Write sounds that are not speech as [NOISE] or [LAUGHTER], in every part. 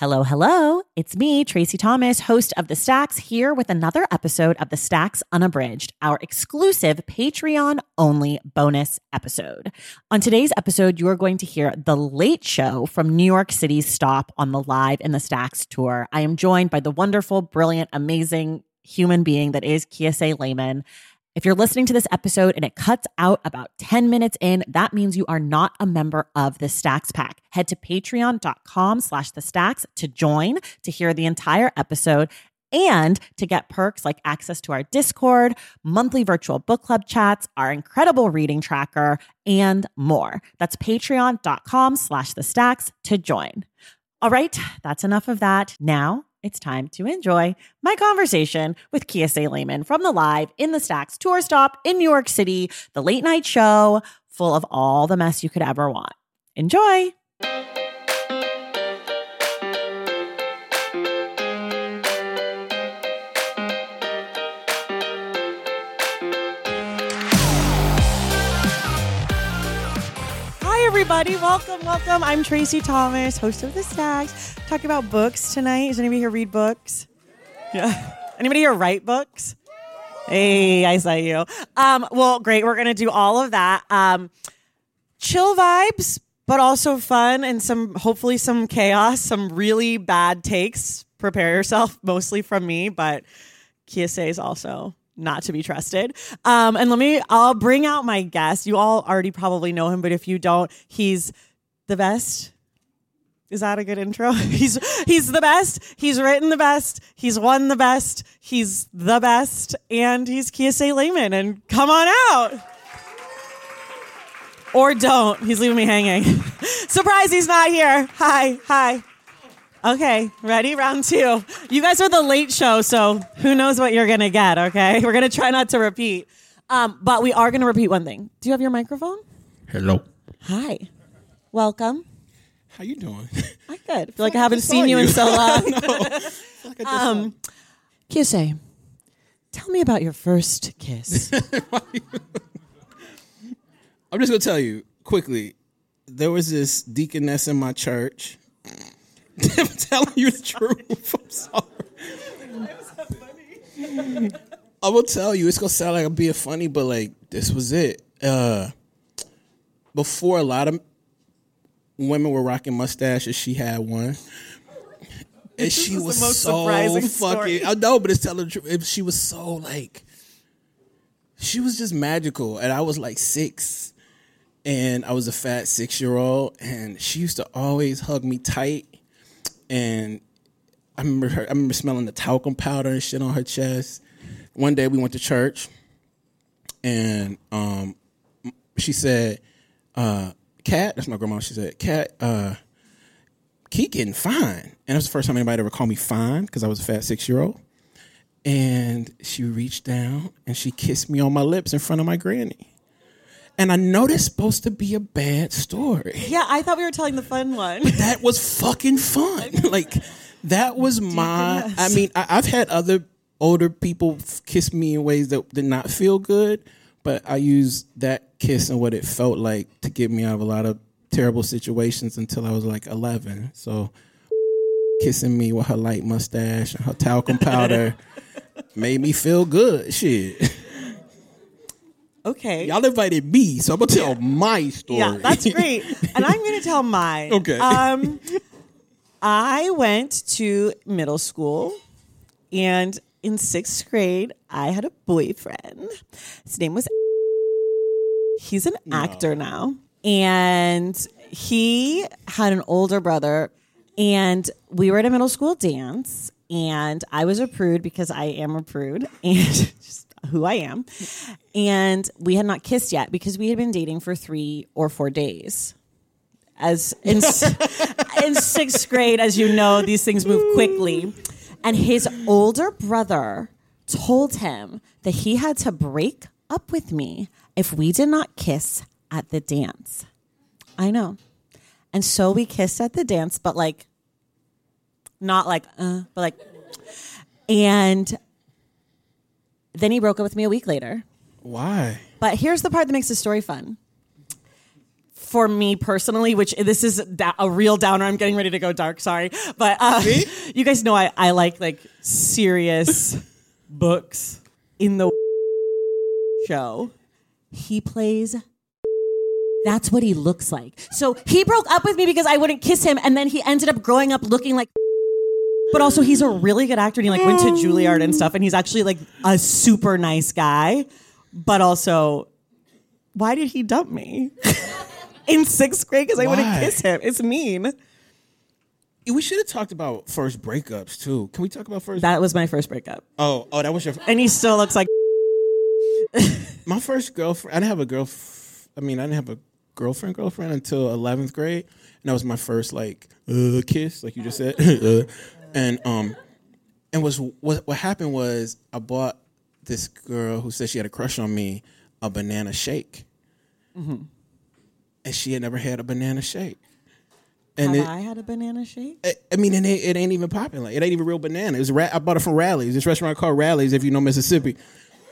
Hello, hello. It's me, Traci Thomas, host of The Stacks, here with another episode of The Stacks Unabridged, our exclusive Patreon only bonus episode. On today's episode, you are going to hear The Late Show from New York City's stop on the Live in the Stacks tour. I am joined by the wonderful, brilliant, amazing human being that is Kiese Laymon. If you're listening to this episode and it cuts out about 10 minutes in, that means you are not a member of the Stacks Pack. Head to patreon.com slash the stacks to join, to hear the entire episode, and to get perks like access to our Discord, monthly virtual book club chats, our incredible reading tracker, and more. That's patreon.com slash the stacks to join. All right, that's enough of that. Now it's time to enjoy my conversation with Kiese Laymon from the Live in the Stacks tour stop in New York City, the late night show full of all the mess you could ever want. Enjoy. Everybody. Welcome, welcome. I'm Traci Thomas, host of The Stacks, talking about books tonight. Does anybody here read books? Yeah. [LAUGHS] Anybody here write books? Hey, I saw you. Um, well, great. We're going to do all of that. Um, chill vibes, but also fun and some, hopefully, some chaos, some really bad takes. Prepare yourself, [LAUGHS] mostly from me, but Kiese is also not to be trusted. Um, and let me, I'll bring out my guest. You all already probably know him, but if you don't, he's the best. Is that a good intro? [LAUGHS] he's he's the best. He's written the best. He's won the best. He's the best, and he's Kiese Laymon. And come on out. Or don't. He's leaving me hanging. [LAUGHS] Surprise, he's not here. Hi, hi. Okay, ready? Round two. You guys are the late show, so who knows what you're gonna get, okay? [LAUGHS] We're gonna try not to repeat. Um, but we are gonna repeat one thing. Do you have your microphone? Hello. Hi. Welcome. How you doing? I'm good. [LAUGHS] I feel like I haven't seen you in so [LAUGHS] long. like Um, Kiese, tell me about your first kiss. I'm just gonna tell you quickly. There was this deaconess in my church. I'm [LAUGHS] telling you the truth. I'm sorry. I will tell you, it's gonna sound like I'm being funny, but like this was it. Uh, before a lot of women were rocking mustaches, she had one. And she was so fucking. story. I know, but it's telling the truth. She was so like, she was just magical, and I was like six, and I was a fat six year old, and she used to always hug me tight, and I remember her. I remember smelling the talcum powder and shit on her chest. One day we went to church, and um, she said, uh, "Cat," that's my grandma. She said, "Cat, uh, Keith getting fine," and that's the first time anybody ever called me fine because I was a fat six year old. And she reached down and she kissed me on my lips in front of my granny. And I know that's supposed to be a bad story. yeah, I thought we were telling the fun one. That was fucking fun. [LAUGHS] like that was my. Deaconess. I mean, I, I've had other older people kiss me in ways that did not feel good, but I used that kiss and what it felt like to get me out of a lot of terrible situations until I was like eleven. So kissing me with her light mustache and her talcum powder [LAUGHS] made me feel good. Shit. Okay. Y'all invited me, so I'm gonna tell my story. Yeah, that's great. and I'm going to tell [LAUGHS] mine. Okay. Um, I went to middle school, and in sixth grade, I had a boyfriend. His name was. [LAUGHS] He's an actor now, and he had an older brother, and we were at a middle school dance, and I was a prude because I am a prude, [LAUGHS] and just who I am, and we had not kissed yet because we had been dating for three or four days as in, [LAUGHS] in sixth grade, as you know, these things move quickly. And his older brother told him that he had to break up with me if we did not kiss at the dance. I know. And so we kissed at the dance, but like, not like, uh, but like, and then he broke up with me a week later. Why? But here's the part that makes the story fun. for me personally, which this is da- a real downer. I'm getting ready to go dark. Sorry, but uh, [LAUGHS] you guys know I I like like serious [LAUGHS] books in the [LAUGHS] show. He plays. That's what he looks like. So he broke up with me because I wouldn't kiss him, and then he ended up growing up looking like. But also, he's a really good actor, and he like went to Juilliard and stuff, and he's actually like a super nice guy. But also, why did he dump me [LAUGHS] in sixth grade? Because I wouldn't Why? kiss him. It's mean. We should have talked about first breakups too. Can we talk about first? That was my first breakup, oh, oh, that was your and he still looks like. [LAUGHS] my first girlfriend. I didn't have a girl. I mean, I didn't have a girlfriend girlfriend until eleventh grade, and that was my first like uh, kiss, like you just said. [LAUGHS] Uh, and um, and was what what happened was I bought this girl who said she had a crush on me a banana shake, Mm-hmm. and she had never had a banana shake. And it, I had a banana shake? I- I mean, it ain't, it ain't even. Like it ain't even real banana. It was ra- I bought it from Rally's. This restaurant called Rally's, if you know Mississippi.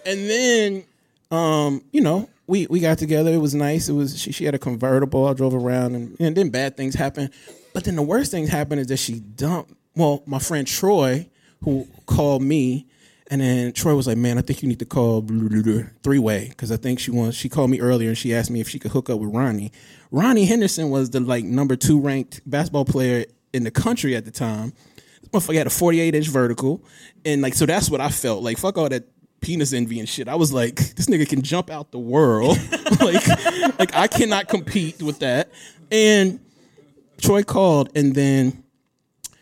And then, um, you know, we we got together. It was nice. It was she, she had a convertible. I drove around, and, and then bad things happened. But then the worst thing happened is that she dumped. Well, my friend Troy, who called me, and then Troy was like, "Man, I think you need to call three way because I think she wants." She called me earlier and she asked me if she could hook up with Ronnie. Ronnie Henderson was the like number two ranked basketball player in the country at the time. This motherfucker had a 48 inch vertical, and like so that's what I felt like. Fuck all that penis envy and shit. I was like, [LAUGHS] this nigga can jump out the world. [LAUGHS] like, like I cannot compete with that. And Troy called, and then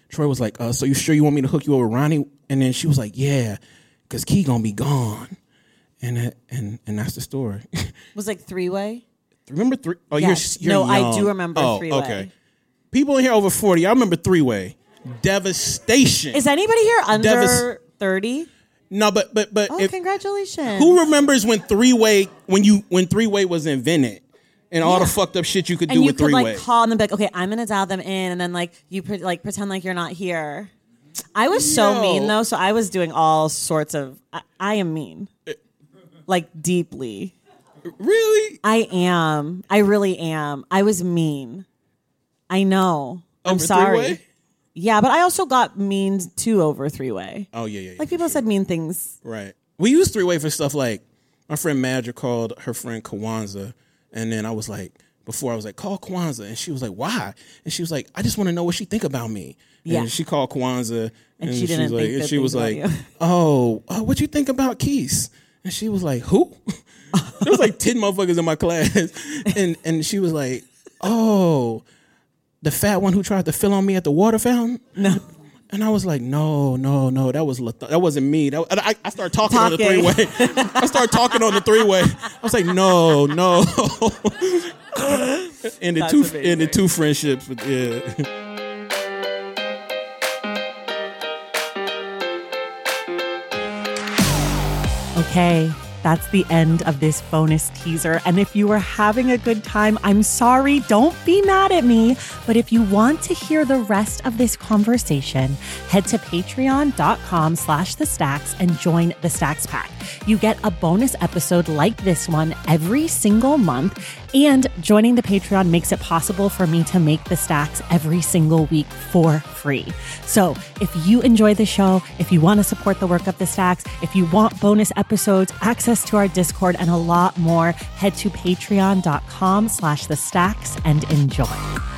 Troy was like, uh, "So you sure you want me to hook you up with Ronnie?" And then she was like, "Yeah, because Key gonna be gone." And that, and and that's the story. [LAUGHS] was like three way. remember three? Oh, Yes. you're, you're No, I do remember oh, three-way. Okay, people in here over forty. I remember three way. Devastation. Is anybody here under thirty? no, but but but Oh, if, congratulations! who remembers when three way when you when three way was invented and all the fucked up shit you could and do you with could three like way? call them, be like, okay, I'm gonna dial them in, and then like you pre- like pretend like you're not here. I was so Yo. mean though, so I was doing all sorts of. I, I am mean, eh. like deeply. really? I am. I really am. I was mean. I know. I'm Over sorry. three-way? Yeah, but I also got mean too over three way. Oh yeah, yeah, yeah. Like people said mean things. Right. We use three way for stuff like my friend Madra called her friend Kwanzaa, and then I was like, before I was like, call Kwanzaa, and she was like, why? And she was like, I just want to know what she think about me. And Yeah. she called Kwanzaa, and, she was didn't like, and she was like, [LAUGHS] oh, uh, what you think about Keys? And she was like, who? [LAUGHS] there was like ten motherfuckers in my class, [LAUGHS] and and she was like, oh, the fat one who tried to fill on me at the water fountain. No. And I was like, no, no, no, that was Lath- that wasn't me. That, I, I started talking, on the three way. [LAUGHS] I started talking on the three way. I was like, no, no. [LAUGHS] and the That's two amazing. and the two friendships, but yeah. Okay, that's the end of this bonus teaser. And if you were having a good time, I'm sorry, don't be mad at me. But if you want to hear the rest of this conversation, head to patreon.com slash the stacks and join the Stacks Pack. You get a bonus episode like this one every single month. And joining the Patreon makes it possible for me to make the stacks every single week for free. So if you enjoy the show, if you want to support the work of the stacks, if you want bonus episodes, access to our Discord, and a lot more, head to patreon.com slash the stacks and enjoy.